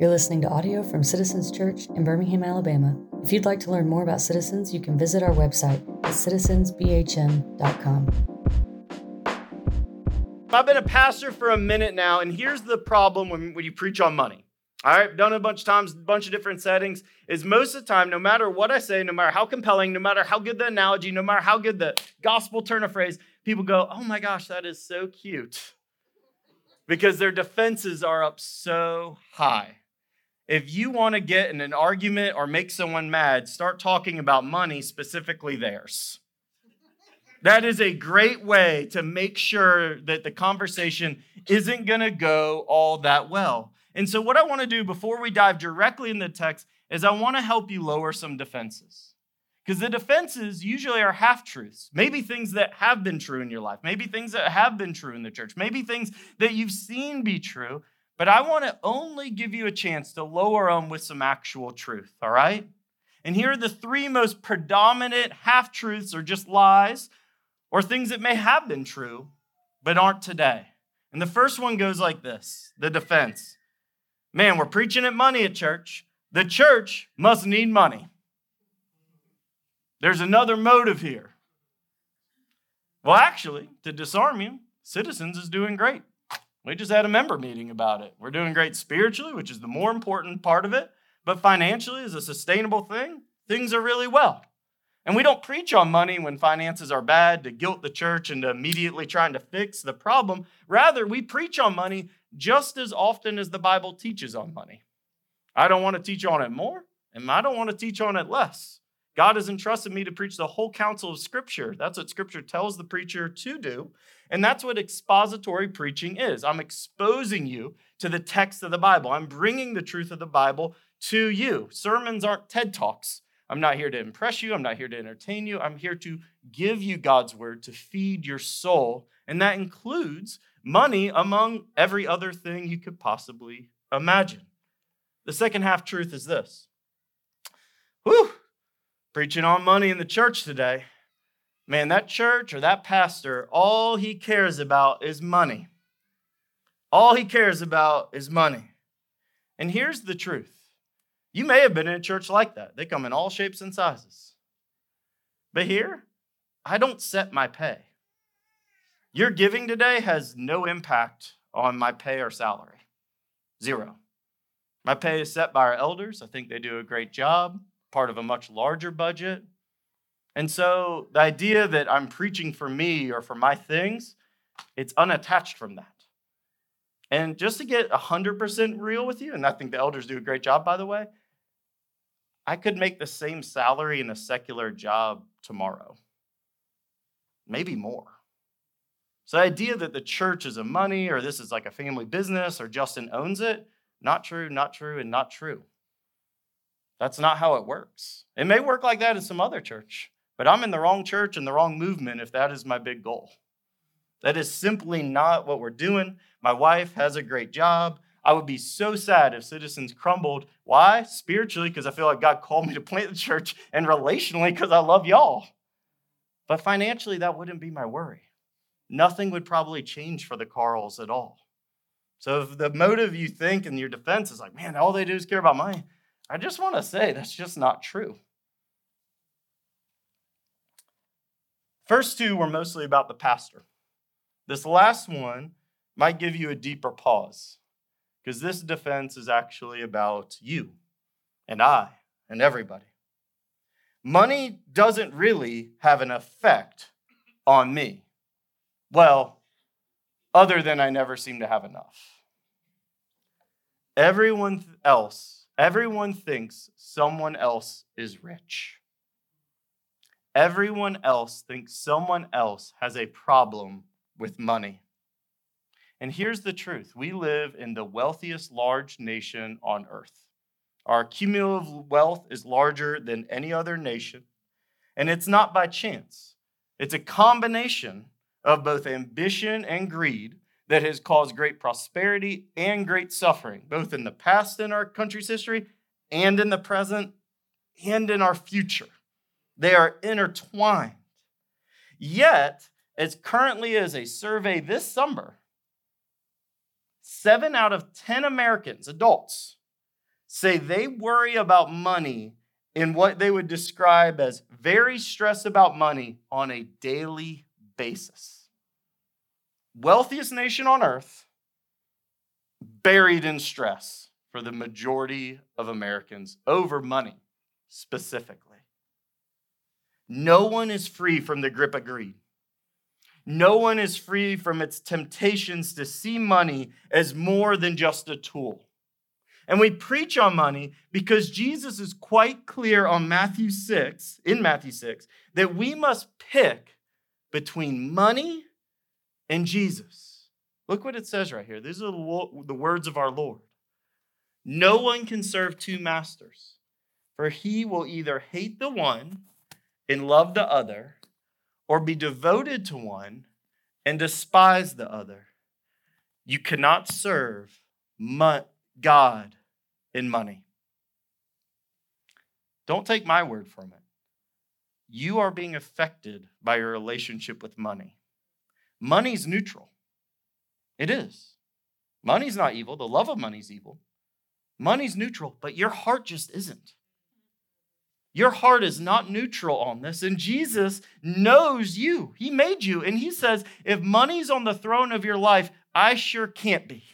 You're listening to audio from Citizens Church in Birmingham, Alabama. If you'd like to learn more about Citizens, you can visit our website at citizensbhm.com. I've been a pastor for a minute now, and here's the problem when, when you preach on money. All right, done a bunch of times, a bunch of different settings. Is most of the time, no matter what I say, no matter how compelling, no matter how good the analogy, no matter how good the gospel turn of phrase, people go, "Oh my gosh, that is so cute," because their defenses are up so high. If you want to get in an argument or make someone mad, start talking about money, specifically theirs. That is a great way to make sure that the conversation isn't going to go all that well. And so, what I want to do before we dive directly in the text is I want to help you lower some defenses. Because the defenses usually are half truths, maybe things that have been true in your life, maybe things that have been true in the church, maybe things that you've seen be true, but I want to only give you a chance to lower them with some actual truth, all right? And here are the three most predominant half truths or just lies or things that may have been true but aren't today. And the first one goes like this the defense. Man, we're preaching at money at church. The church must need money. There's another motive here. Well, actually, to disarm you, Citizens is doing great. We just had a member meeting about it. We're doing great spiritually, which is the more important part of it, but financially, as a sustainable thing, things are really well. And we don't preach on money when finances are bad to guilt the church into immediately trying to fix the problem. Rather, we preach on money just as often as the Bible teaches on money. I don't want to teach on it more, and I don't want to teach on it less. God has entrusted me to preach the whole counsel of Scripture. That's what Scripture tells the preacher to do. And that's what expository preaching is. I'm exposing you to the text of the Bible, I'm bringing the truth of the Bible to you. Sermons aren't TED Talks. I'm not here to impress you. I'm not here to entertain you. I'm here to give you God's word to feed your soul. And that includes money among every other thing you could possibly imagine. The second half truth is this. Whew, preaching on money in the church today. Man, that church or that pastor, all he cares about is money. All he cares about is money. And here's the truth you may have been in a church like that, they come in all shapes and sizes. But here, I don't set my pay. Your giving today has no impact on my pay or salary. Zero. My pay is set by our elders. I think they do a great job, part of a much larger budget. And so the idea that I'm preaching for me or for my things, it's unattached from that. And just to get 100% real with you, and I think the elders do a great job, by the way, I could make the same salary in a secular job tomorrow, maybe more. So the idea that the church is a money or this is like a family business or Justin owns it, not true, not true, and not true. That's not how it works. It may work like that in some other church. But I'm in the wrong church and the wrong movement if that is my big goal. That is simply not what we're doing. My wife has a great job. I would be so sad if citizens crumbled. Why? Spiritually, because I feel like God called me to plant the church, and relationally, because I love y'all. But financially, that wouldn't be my worry. Nothing would probably change for the Carls at all. So if the motive you think in your defense is like, man, all they do is care about money, I just want to say that's just not true. First two were mostly about the pastor. This last one might give you a deeper pause because this defense is actually about you and I and everybody. Money doesn't really have an effect on me. Well, other than I never seem to have enough. Everyone else, everyone thinks someone else is rich. Everyone else thinks someone else has a problem with money. And here's the truth we live in the wealthiest large nation on earth. Our cumulative wealth is larger than any other nation. And it's not by chance, it's a combination of both ambition and greed that has caused great prosperity and great suffering, both in the past in our country's history and in the present and in our future. They are intertwined. Yet, as currently as a survey this summer, seven out of 10 Americans, adults, say they worry about money in what they would describe as very stressed about money on a daily basis. Wealthiest nation on earth, buried in stress for the majority of Americans over money specifically. No one is free from the grip of greed. No one is free from its temptations to see money as more than just a tool. And we preach on money because Jesus is quite clear on Matthew 6, in Matthew 6, that we must pick between money and Jesus. Look what it says right here. These are the words of our Lord. No one can serve two masters, for he will either hate the one and love the other, or be devoted to one and despise the other. You cannot serve God in money. Don't take my word from it. You are being affected by your relationship with money. Money's neutral. It is. Money's not evil. The love of money's evil. Money's neutral, but your heart just isn't. Your heart is not neutral on this. And Jesus knows you. He made you. And He says, if money's on the throne of your life, I sure can't be.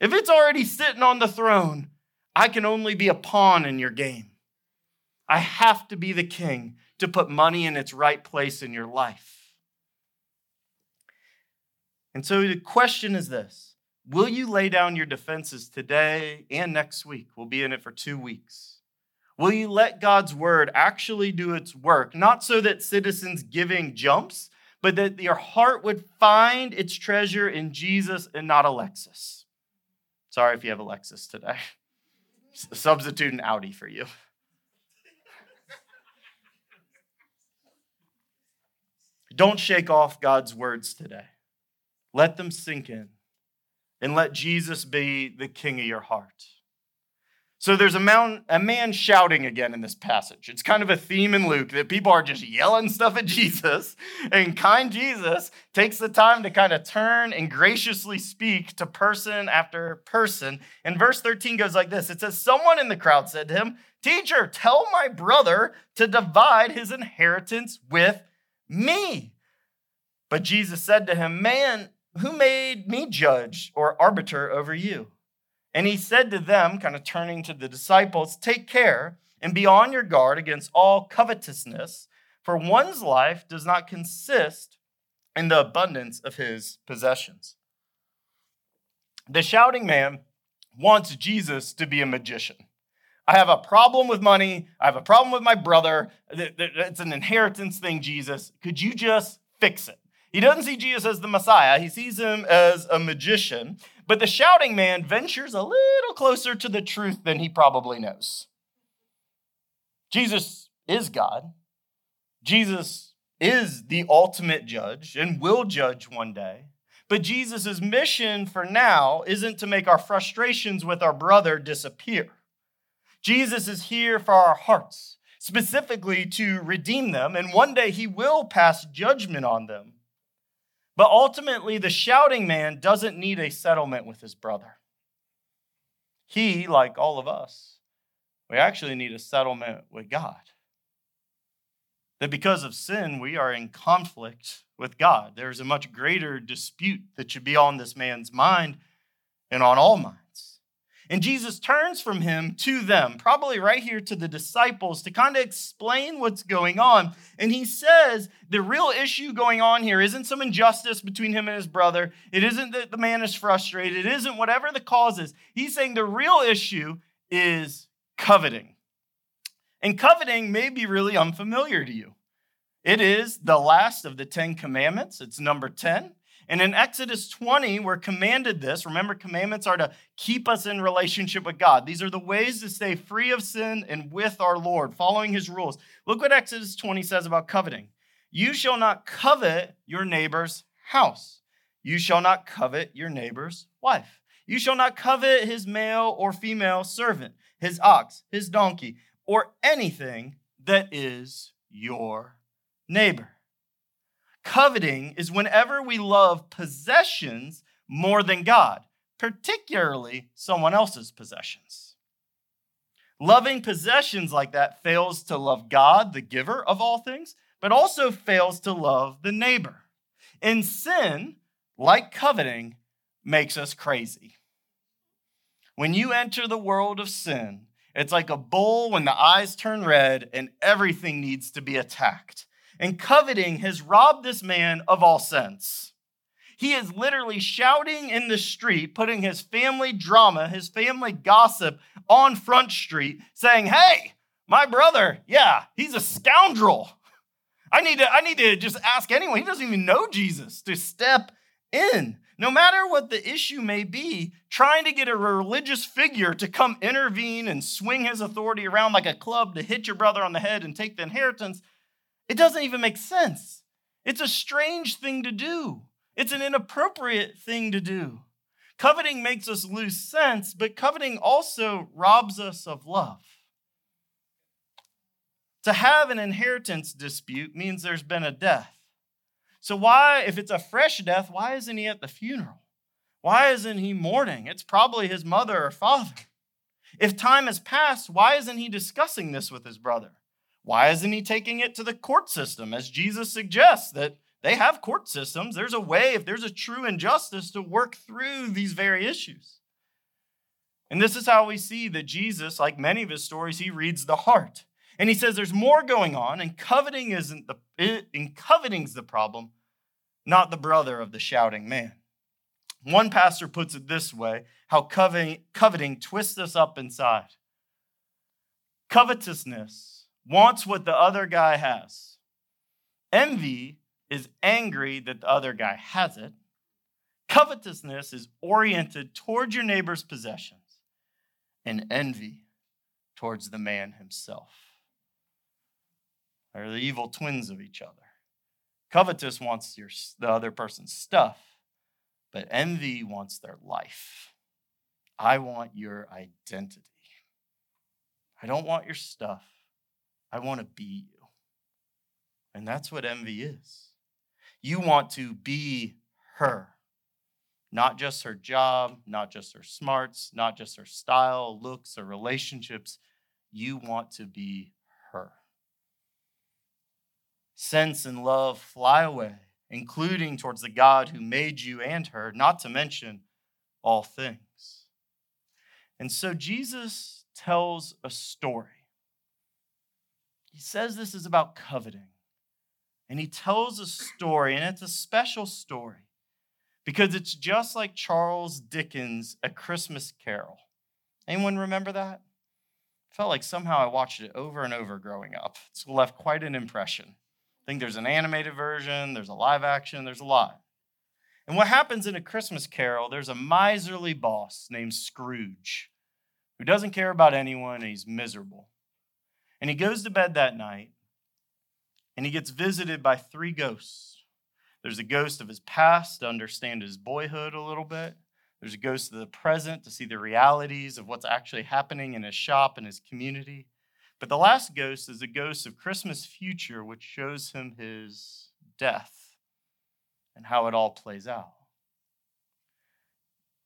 If it's already sitting on the throne, I can only be a pawn in your game. I have to be the king to put money in its right place in your life. And so the question is this Will you lay down your defenses today and next week? We'll be in it for two weeks. Will you let God's word actually do its work? Not so that citizens giving jumps, but that your heart would find its treasure in Jesus and not a Lexus. Sorry if you have a Lexus today. substitute an Audi for you. Don't shake off God's words today. Let them sink in and let Jesus be the king of your heart. So there's a a man shouting again in this passage. It's kind of a theme in Luke that people are just yelling stuff at Jesus, and kind Jesus takes the time to kind of turn and graciously speak to person after person. And verse 13 goes like this It says, Someone in the crowd said to him, Teacher, tell my brother to divide his inheritance with me. But Jesus said to him, Man, who made me judge or arbiter over you? And he said to them, kind of turning to the disciples, Take care and be on your guard against all covetousness, for one's life does not consist in the abundance of his possessions. The shouting man wants Jesus to be a magician. I have a problem with money. I have a problem with my brother. It's an inheritance thing, Jesus. Could you just fix it? He doesn't see Jesus as the Messiah, he sees him as a magician. But the shouting man ventures a little closer to the truth than he probably knows. Jesus is God. Jesus is the ultimate judge and will judge one day. But Jesus' mission for now isn't to make our frustrations with our brother disappear. Jesus is here for our hearts, specifically to redeem them, and one day he will pass judgment on them. But ultimately, the shouting man doesn't need a settlement with his brother. He, like all of us, we actually need a settlement with God. That because of sin, we are in conflict with God. There's a much greater dispute that should be on this man's mind and on all minds. And Jesus turns from him to them, probably right here to the disciples, to kind of explain what's going on. And he says the real issue going on here isn't some injustice between him and his brother. It isn't that the man is frustrated. It isn't whatever the cause is. He's saying the real issue is coveting. And coveting may be really unfamiliar to you. It is the last of the Ten Commandments, it's number 10. And in Exodus 20, we're commanded this. Remember, commandments are to keep us in relationship with God. These are the ways to stay free of sin and with our Lord, following his rules. Look what Exodus 20 says about coveting. You shall not covet your neighbor's house. You shall not covet your neighbor's wife. You shall not covet his male or female servant, his ox, his donkey, or anything that is your neighbor. Coveting is whenever we love possessions more than God, particularly someone else's possessions. Loving possessions like that fails to love God, the giver of all things, but also fails to love the neighbor. In sin, like coveting, makes us crazy. When you enter the world of sin, it's like a bull when the eyes turn red and everything needs to be attacked. And coveting has robbed this man of all sense. He is literally shouting in the street, putting his family drama, his family gossip on Front Street, saying, Hey, my brother, yeah, he's a scoundrel. I need to, I need to just ask anyone, he doesn't even know Jesus, to step in. No matter what the issue may be, trying to get a religious figure to come intervene and swing his authority around like a club to hit your brother on the head and take the inheritance, it doesn't even make sense. It's a strange thing to do, it's an inappropriate thing to do. Coveting makes us lose sense, but coveting also robs us of love. To have an inheritance dispute means there's been a death. So, why, if it's a fresh death, why isn't he at the funeral? Why isn't he mourning? It's probably his mother or father. If time has passed, why isn't he discussing this with his brother? Why isn't he taking it to the court system, as Jesus suggests that they have court systems? There's a way, if there's a true injustice, to work through these very issues. And this is how we see that Jesus, like many of his stories, he reads the heart. And he says there's more going on, and coveting isn't the in coveting's the problem, not the brother of the shouting man. One pastor puts it this way how coveting, coveting twists us up inside. Covetousness wants what the other guy has. Envy is angry that the other guy has it. Covetousness is oriented towards your neighbor's possessions, and envy towards the man himself. They're the evil twins of each other. Covetous wants your, the other person's stuff, but envy wants their life. I want your identity. I don't want your stuff. I want to be you. And that's what envy is. You want to be her, not just her job, not just her smarts, not just her style, looks, or relationships. You want to be her sense and love fly away, including towards the God who made you and her, not to mention all things. And so Jesus tells a story. He says this is about coveting. And he tells a story, and it's a special story because it's just like Charles Dickens' A Christmas Carol. Anyone remember that? felt like somehow I watched it over and over growing up. It's left quite an impression. I think there's an animated version, there's a live action, there's a lot. And what happens in A Christmas Carol, there's a miserly boss named Scrooge who doesn't care about anyone and he's miserable. And he goes to bed that night and he gets visited by three ghosts. There's a ghost of his past to understand his boyhood a little bit. There's a ghost of the present to see the realities of what's actually happening in his shop and his community. But the last ghost is a ghost of Christmas future, which shows him his death and how it all plays out.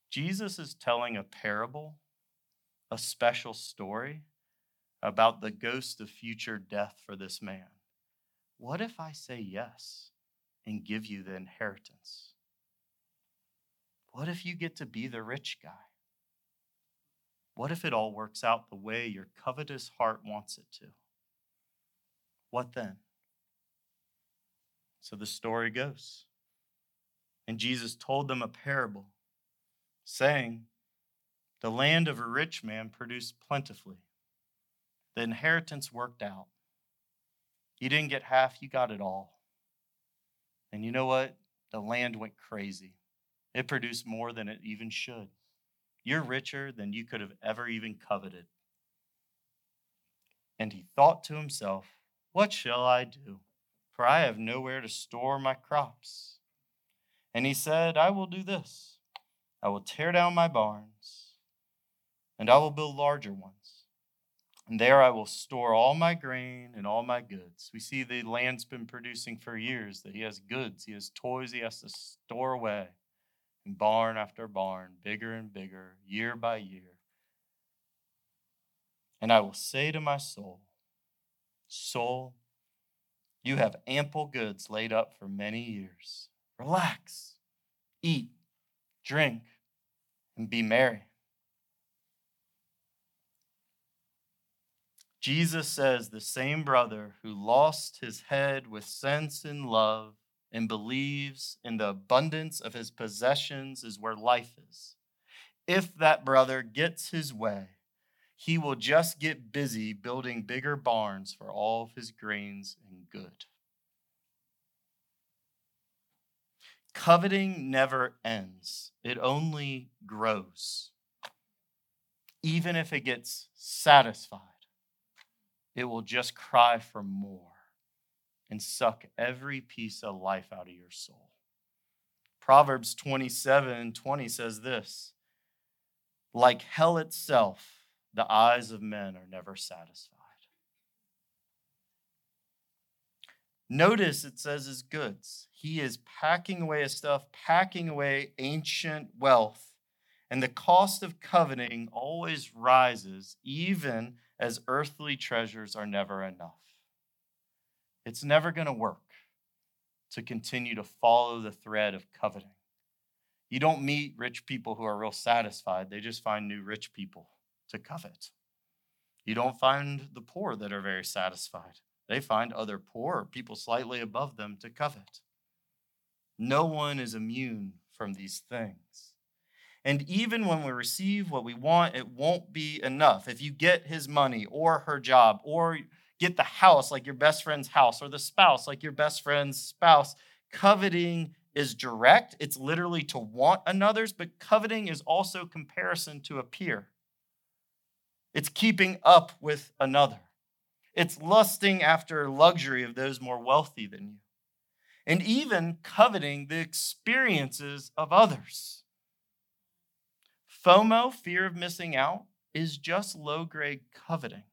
Jesus is telling a parable, a special story about the ghost of future death for this man. What if I say yes and give you the inheritance? What if you get to be the rich guy? What if it all works out the way your covetous heart wants it to? What then? So the story goes. And Jesus told them a parable, saying, The land of a rich man produced plentifully. The inheritance worked out. You didn't get half, you got it all. And you know what? The land went crazy. It produced more than it even should. You're richer than you could have ever even coveted. And he thought to himself, What shall I do? For I have nowhere to store my crops. And he said, I will do this I will tear down my barns, and I will build larger ones. And there I will store all my grain and all my goods. We see the land's been producing for years, that he has goods, he has toys he has to store away and barn after barn, bigger and bigger, year by year. And I will say to my soul, Soul, you have ample goods laid up for many years. Relax, eat, drink, and be merry. Jesus says the same brother who lost his head with sense and love and believes in the abundance of his possessions is where life is. If that brother gets his way, he will just get busy building bigger barns for all of his grains and good. Coveting never ends, it only grows. Even if it gets satisfied, it will just cry for more and suck every piece of life out of your soul. Proverbs 27 20 says this like hell itself the eyes of men are never satisfied. Notice it says his goods. He is packing away his stuff, packing away ancient wealth. And the cost of coveting always rises, even as earthly treasures are never enough. It's never going to work to continue to follow the thread of coveting. You don't meet rich people who are real satisfied, they just find new rich people to covet. You don't find the poor that are very satisfied. They find other poor, people slightly above them, to covet. No one is immune from these things. And even when we receive what we want, it won't be enough. If you get his money or her job or get the house like your best friend's house or the spouse like your best friend's spouse, coveting is direct. It's literally to want another's, but coveting is also comparison to appear. It's keeping up with another. It's lusting after luxury of those more wealthy than you. And even coveting the experiences of others. FOMO, fear of missing out, is just low grade coveting.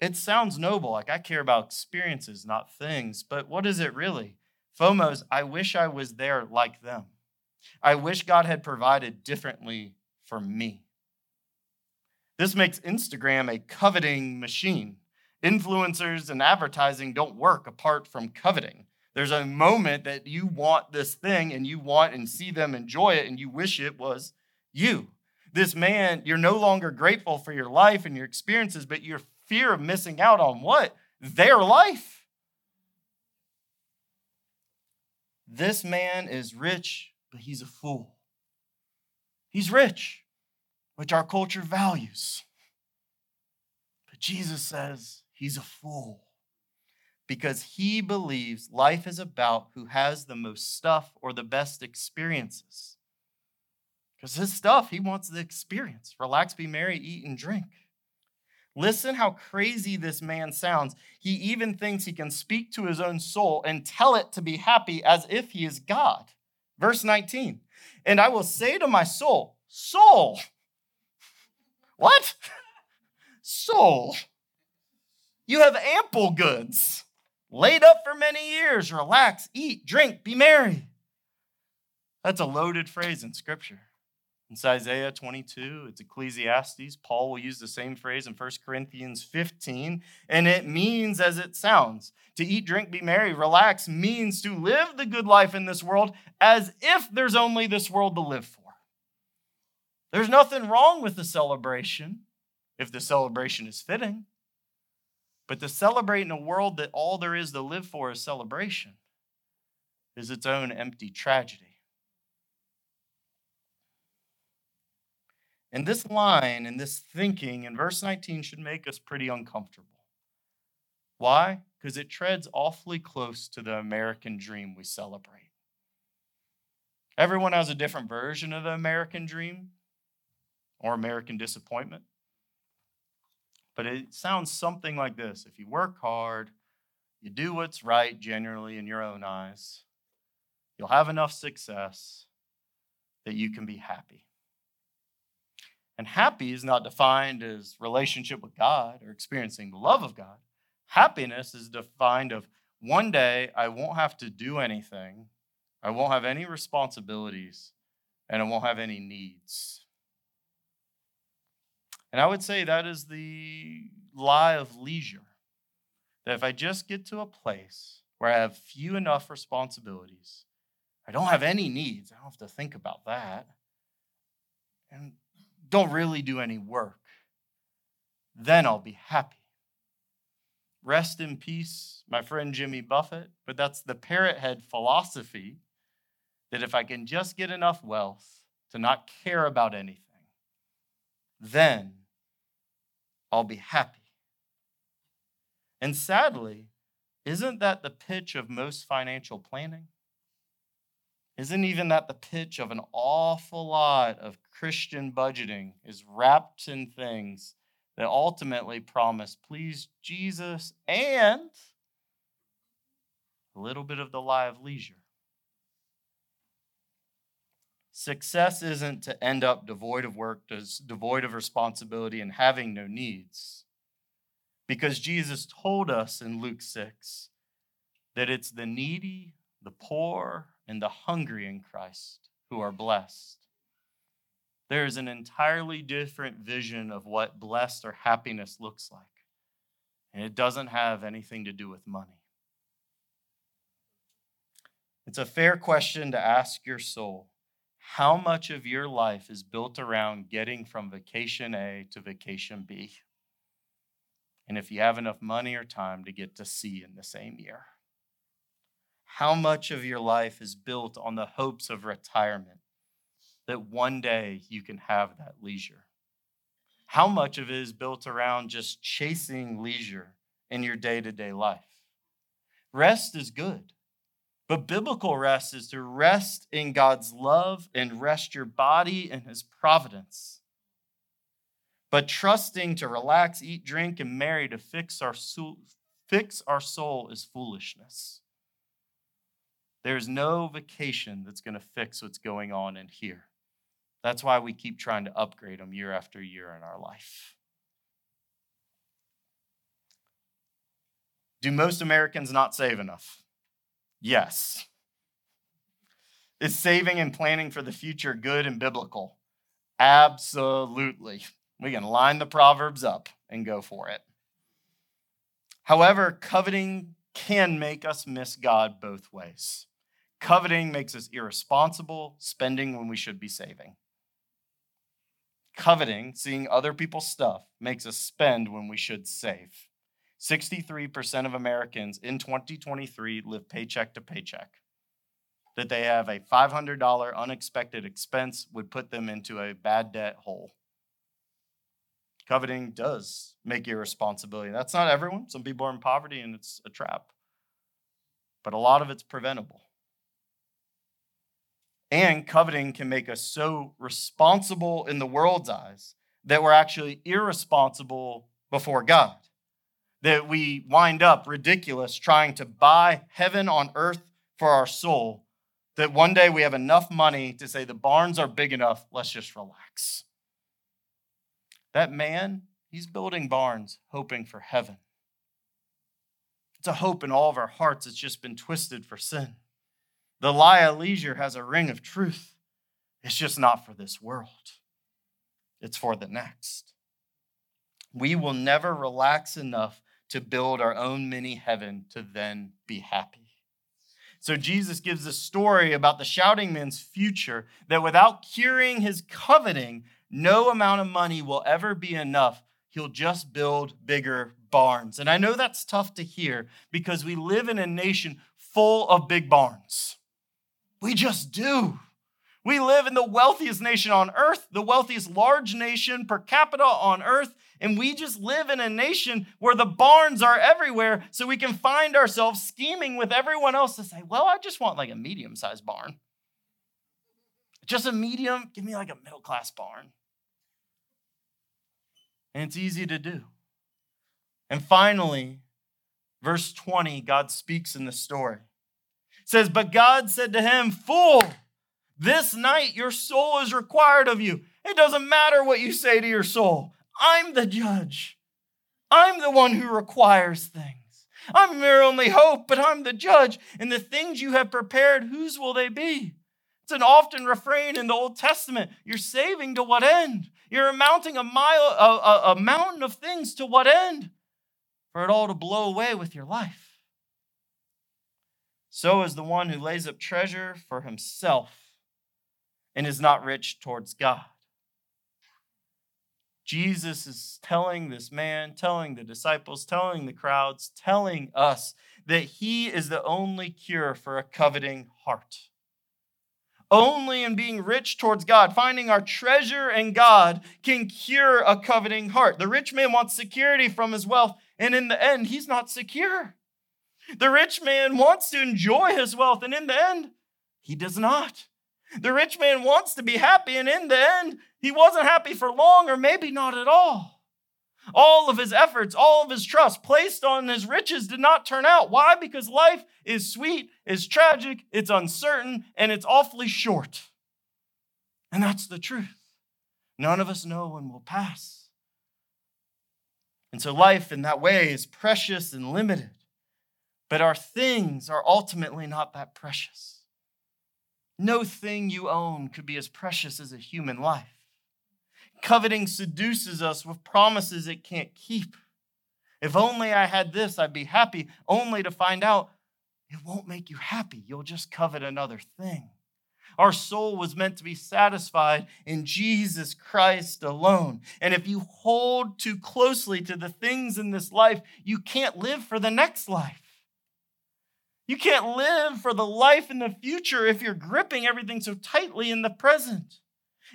It sounds noble, like I care about experiences, not things, but what is it really? FOMO's, I wish I was there like them. I wish God had provided differently for me. This makes Instagram a coveting machine. Influencers and advertising don't work apart from coveting. There's a moment that you want this thing and you want and see them enjoy it and you wish it was you. This man, you're no longer grateful for your life and your experiences, but your fear of missing out on what? Their life. This man is rich, but he's a fool. He's rich which our culture values. But Jesus says he's a fool because he believes life is about who has the most stuff or the best experiences. Because his stuff, he wants the experience. Relax, be merry, eat, and drink. Listen how crazy this man sounds. He even thinks he can speak to his own soul and tell it to be happy as if he is God. Verse 19, and I will say to my soul, Soul, what? Soul. You have ample goods laid up for many years. Relax, eat, drink, be merry. That's a loaded phrase in Scripture. It's Isaiah 22, it's Ecclesiastes. Paul will use the same phrase in 1 Corinthians 15, and it means as it sounds. To eat, drink, be merry, relax means to live the good life in this world as if there's only this world to live for. There's nothing wrong with the celebration if the celebration is fitting. But to celebrate in a world that all there is to live for is celebration is its own empty tragedy. And this line and this thinking in verse 19 should make us pretty uncomfortable. Why? Because it treads awfully close to the American dream we celebrate. Everyone has a different version of the American dream or American disappointment. But it sounds something like this if you work hard, you do what's right generally in your own eyes, you'll have enough success that you can be happy. And happy is not defined as relationship with God or experiencing the love of God. Happiness is defined of one day I won't have to do anything, I won't have any responsibilities, and I won't have any needs. And I would say that is the lie of leisure. That if I just get to a place where I have few enough responsibilities, I don't have any needs, I don't have to think about that, and don't really do any work, then I'll be happy. Rest in peace, my friend Jimmy Buffett, but that's the parrot head philosophy that if I can just get enough wealth to not care about anything, then I'll be happy. And sadly, isn't that the pitch of most financial planning? Isn't even that the pitch of an awful lot of Christian budgeting is wrapped in things that ultimately promise please Jesus and a little bit of the lie of leisure. Success isn't to end up devoid of work, devoid of responsibility, and having no needs. Because Jesus told us in Luke 6 that it's the needy, the poor, and the hungry in Christ who are blessed. There is an entirely different vision of what blessed or happiness looks like. And it doesn't have anything to do with money. It's a fair question to ask your soul how much of your life is built around getting from vacation A to vacation B? And if you have enough money or time to get to C in the same year. How much of your life is built on the hopes of retirement that one day you can have that leisure? How much of it is built around just chasing leisure in your day to day life? Rest is good. But biblical rest is to rest in God's love and rest your body in his providence. But trusting to relax, eat, drink, and marry to fix our soul, fix our soul is foolishness. There's no vacation that's going to fix what's going on in here. That's why we keep trying to upgrade them year after year in our life. Do most Americans not save enough? Yes. Is saving and planning for the future good and biblical? Absolutely. We can line the Proverbs up and go for it. However, coveting can make us miss God both ways. Coveting makes us irresponsible, spending when we should be saving. Coveting, seeing other people's stuff, makes us spend when we should save. 63% of Americans in 2023 live paycheck to paycheck. That they have a $500 unexpected expense would put them into a bad debt hole. Coveting does make you a responsibility. That's not everyone. Some people are in poverty and it's a trap. But a lot of it's preventable. And coveting can make us so responsible in the world's eyes that we're actually irresponsible before God that we wind up ridiculous trying to buy heaven on earth for our soul, that one day we have enough money to say the barns are big enough, let's just relax. That man, he's building barns hoping for heaven. It's a hope in all of our hearts, it's just been twisted for sin. The lie of leisure has a ring of truth. It's just not for this world, it's for the next. We will never relax enough to build our own mini heaven to then be happy. So Jesus gives a story about the shouting man's future that without curing his coveting, no amount of money will ever be enough. He'll just build bigger barns. And I know that's tough to hear because we live in a nation full of big barns. We just do. We live in the wealthiest nation on earth, the wealthiest large nation per capita on earth, and we just live in a nation where the barns are everywhere, so we can find ourselves scheming with everyone else to say, well, I just want like a medium sized barn. Just a medium, give me like a middle class barn. And it's easy to do. And finally, verse 20, God speaks in the story. It says, But God said to him, Fool, this night your soul is required of you. It doesn't matter what you say to your soul. I'm the judge. I'm the one who requires things. I'm your only hope, but I'm the judge. And the things you have prepared, whose will they be? It's an often refrain in the Old Testament. You're saving to what end? You're mounting a mile, a, a, a mountain of things to what end? For it all to blow away with your life. So is the one who lays up treasure for himself and is not rich towards God. Jesus is telling this man, telling the disciples, telling the crowds, telling us that he is the only cure for a coveting heart. Only in being rich towards God, finding our treasure in God, can cure a coveting heart. The rich man wants security from his wealth, and in the end, he's not secure. The rich man wants to enjoy his wealth, and in the end, he does not. The rich man wants to be happy, and in the end, he wasn't happy for long, or maybe not at all. All of his efforts, all of his trust placed on his riches did not turn out. Why? Because life is sweet, it's tragic, it's uncertain, and it's awfully short. And that's the truth. None of us know when we'll pass. And so life in that way is precious and limited. But our things are ultimately not that precious. No thing you own could be as precious as a human life. Coveting seduces us with promises it can't keep. If only I had this, I'd be happy, only to find out it won't make you happy. You'll just covet another thing. Our soul was meant to be satisfied in Jesus Christ alone. And if you hold too closely to the things in this life, you can't live for the next life. You can't live for the life in the future if you're gripping everything so tightly in the present.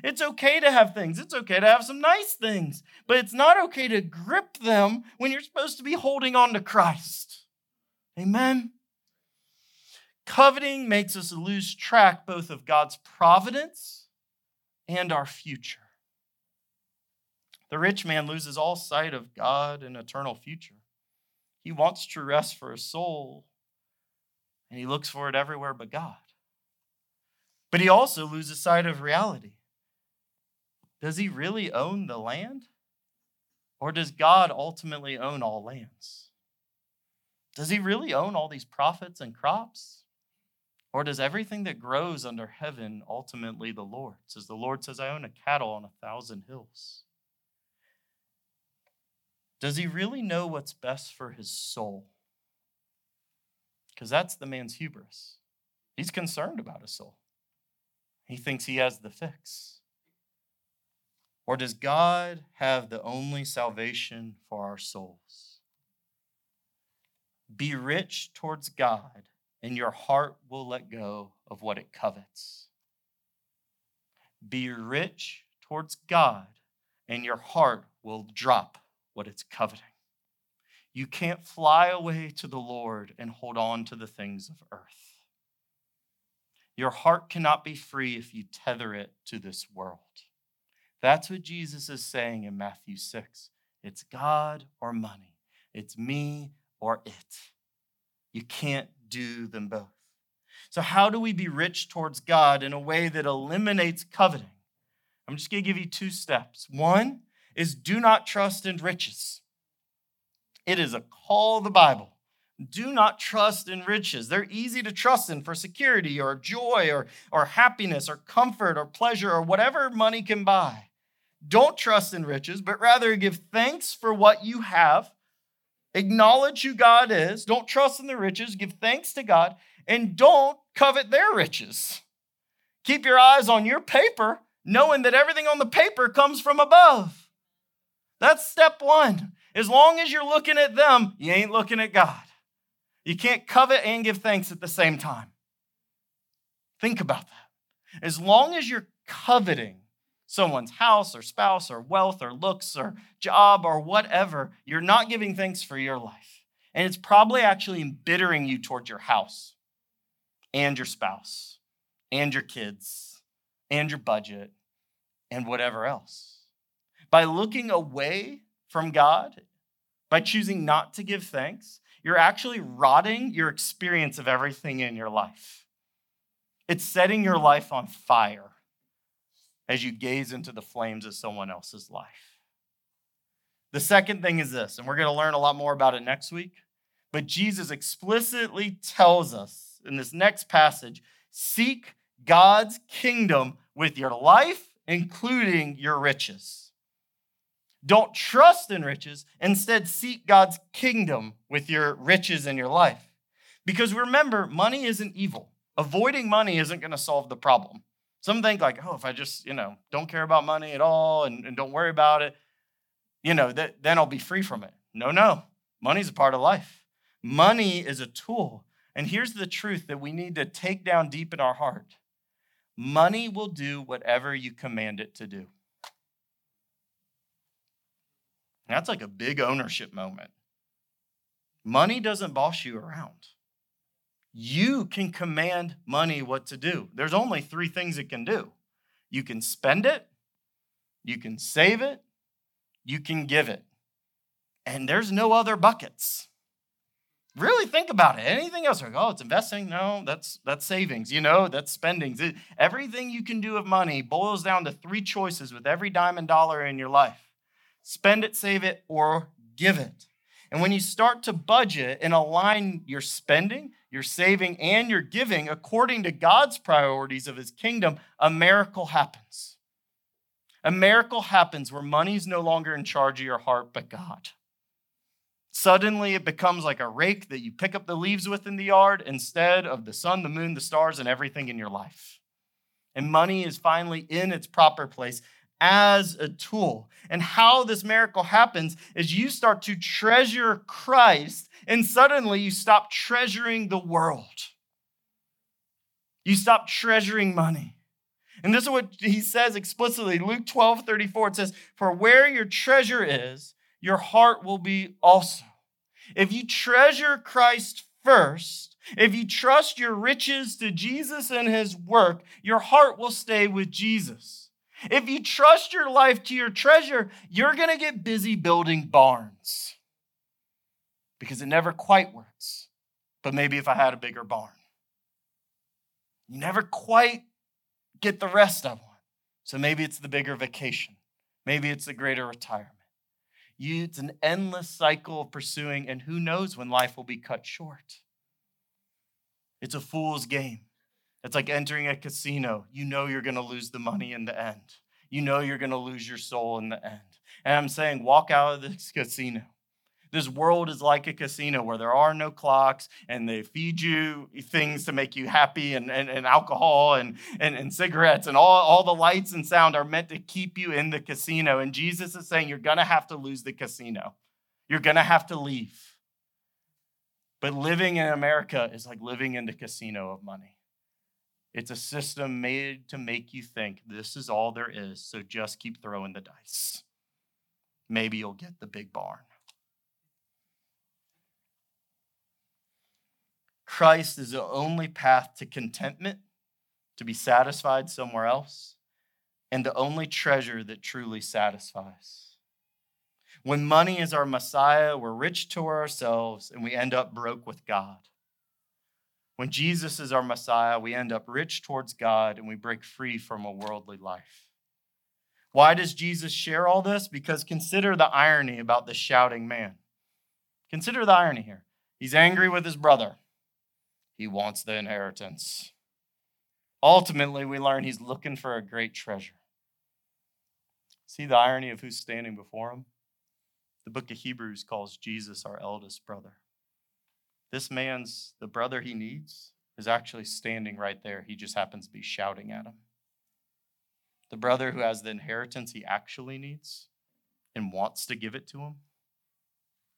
It's okay to have things. It's okay to have some nice things, but it's not okay to grip them when you're supposed to be holding on to Christ. Amen. Coveting makes us lose track both of God's providence and our future. The rich man loses all sight of God and eternal future. He wants true rest for his soul, and he looks for it everywhere but God. But he also loses sight of reality. Does he really own the land? Or does God ultimately own all lands? Does he really own all these profits and crops? Or does everything that grows under heaven ultimately the Lord's? As the Lord says, I own a cattle on a thousand hills. Does he really know what's best for his soul? Because that's the man's hubris. He's concerned about his soul, he thinks he has the fix. Or does God have the only salvation for our souls? Be rich towards God, and your heart will let go of what it covets. Be rich towards God, and your heart will drop what it's coveting. You can't fly away to the Lord and hold on to the things of earth. Your heart cannot be free if you tether it to this world. That's what Jesus is saying in Matthew 6. It's God or money, it's me or it. You can't do them both. So, how do we be rich towards God in a way that eliminates coveting? I'm just going to give you two steps. One is do not trust in riches. It is a call of the Bible. Do not trust in riches. They're easy to trust in for security or joy or, or happiness or comfort or pleasure or whatever money can buy. Don't trust in riches, but rather give thanks for what you have. Acknowledge who God is. Don't trust in the riches. Give thanks to God and don't covet their riches. Keep your eyes on your paper, knowing that everything on the paper comes from above. That's step one. As long as you're looking at them, you ain't looking at God. You can't covet and give thanks at the same time. Think about that. As long as you're coveting someone's house or spouse or wealth or looks or job or whatever, you're not giving thanks for your life. And it's probably actually embittering you towards your house and your spouse and your kids and your budget and whatever else. By looking away from God, by choosing not to give thanks, you're actually rotting your experience of everything in your life. It's setting your life on fire as you gaze into the flames of someone else's life. The second thing is this, and we're going to learn a lot more about it next week, but Jesus explicitly tells us in this next passage seek God's kingdom with your life, including your riches. Don't trust in riches. Instead, seek God's kingdom with your riches in your life. Because remember, money isn't evil. Avoiding money isn't going to solve the problem. Some think like, oh, if I just, you know, don't care about money at all and, and don't worry about it, you know, that, then I'll be free from it. No, no. Money's a part of life. Money is a tool. And here's the truth that we need to take down deep in our heart. Money will do whatever you command it to do. That's like a big ownership moment. Money doesn't boss you around. You can command money what to do. There's only three things it can do you can spend it, you can save it, you can give it. And there's no other buckets. Really think about it. Anything else? Like, oh, it's investing? No, that's that's savings. You know, that's spendings. Everything you can do with money boils down to three choices with every dime and dollar in your life spend it, save it, or give it. And when you start to budget and align your spending, your saving, and your giving according to God's priorities of his kingdom, a miracle happens. A miracle happens where money's no longer in charge of your heart, but God. Suddenly, it becomes like a rake that you pick up the leaves with in the yard instead of the sun, the moon, the stars, and everything in your life. And money is finally in its proper place as a tool. And how this miracle happens is you start to treasure Christ, and suddenly you stop treasuring the world. You stop treasuring money. And this is what he says explicitly. Luke 12 34, it says, For where your treasure is, your heart will be also. If you treasure Christ first, if you trust your riches to Jesus and his work, your heart will stay with Jesus. If you trust your life to your treasure, you're going to get busy building barns because it never quite works. But maybe if I had a bigger barn, you never quite get the rest of one. So maybe it's the bigger vacation, maybe it's the greater retirement. You, it's an endless cycle of pursuing, and who knows when life will be cut short. It's a fool's game. It's like entering a casino. You know you're going to lose the money in the end. You know you're going to lose your soul in the end. And I'm saying, walk out of this casino. This world is like a casino where there are no clocks and they feed you things to make you happy and, and, and alcohol and, and, and cigarettes and all, all the lights and sound are meant to keep you in the casino. And Jesus is saying, you're going to have to lose the casino. You're going to have to leave. But living in America is like living in the casino of money. It's a system made to make you think this is all there is, so just keep throwing the dice. Maybe you'll get the big barn. Christ is the only path to contentment, to be satisfied somewhere else, and the only treasure that truly satisfies. When money is our Messiah, we're rich to ourselves and we end up broke with God. When Jesus is our Messiah, we end up rich towards God and we break free from a worldly life. Why does Jesus share all this? Because consider the irony about the shouting man. Consider the irony here. He's angry with his brother, he wants the inheritance. Ultimately, we learn he's looking for a great treasure. See the irony of who's standing before him? The book of Hebrews calls Jesus our eldest brother. This man's, the brother he needs, is actually standing right there. He just happens to be shouting at him. The brother who has the inheritance he actually needs and wants to give it to him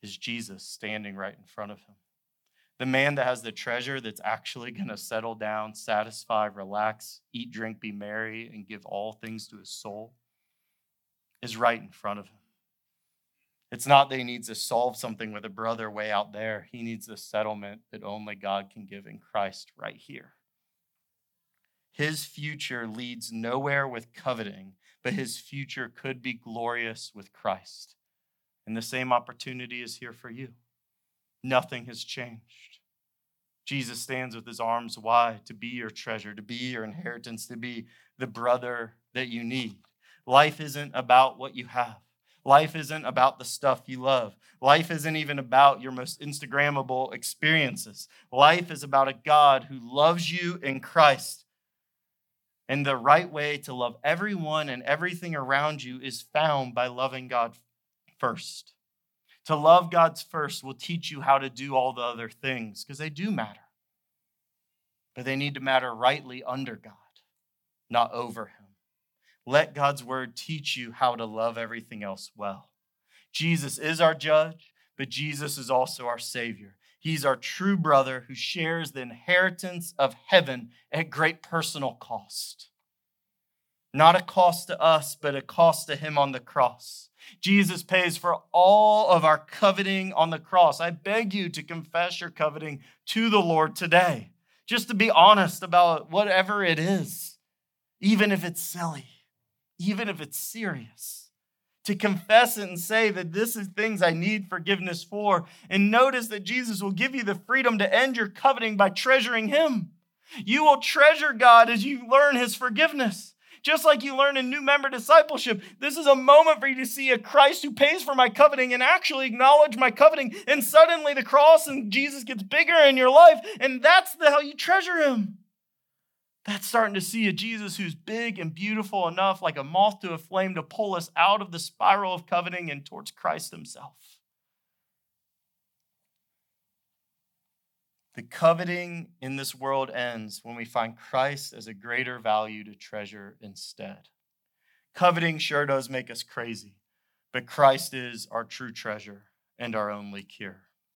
is Jesus standing right in front of him. The man that has the treasure that's actually going to settle down, satisfy, relax, eat, drink, be merry, and give all things to his soul is right in front of him. It's not that he needs to solve something with a brother way out there. He needs the settlement that only God can give in Christ right here. His future leads nowhere with coveting, but his future could be glorious with Christ. And the same opportunity is here for you. Nothing has changed. Jesus stands with his arms wide to be your treasure, to be your inheritance, to be the brother that you need. Life isn't about what you have. Life isn't about the stuff you love. Life isn't even about your most Instagrammable experiences. Life is about a God who loves you in Christ And the right way to love everyone and everything around you is found by loving God first. To love God's first will teach you how to do all the other things because they do matter. But they need to matter rightly under God, not over Him. Let God's word teach you how to love everything else well. Jesus is our judge, but Jesus is also our Savior. He's our true brother who shares the inheritance of heaven at great personal cost. Not a cost to us, but a cost to him on the cross. Jesus pays for all of our coveting on the cross. I beg you to confess your coveting to the Lord today, just to be honest about whatever it is, even if it's silly, even if it's serious to confess it and say that this is things I need forgiveness for. And notice that Jesus will give you the freedom to end your coveting by treasuring Him. You will treasure God as you learn His forgiveness. Just like you learn in new member discipleship, this is a moment for you to see a Christ who pays for my coveting and actually acknowledge my coveting. And suddenly the cross and Jesus gets bigger in your life. And that's the, how you treasure Him. That's starting to see a Jesus who's big and beautiful enough, like a moth to a flame, to pull us out of the spiral of coveting and towards Christ Himself. The coveting in this world ends when we find Christ as a greater value to treasure instead. Coveting sure does make us crazy, but Christ is our true treasure and our only cure.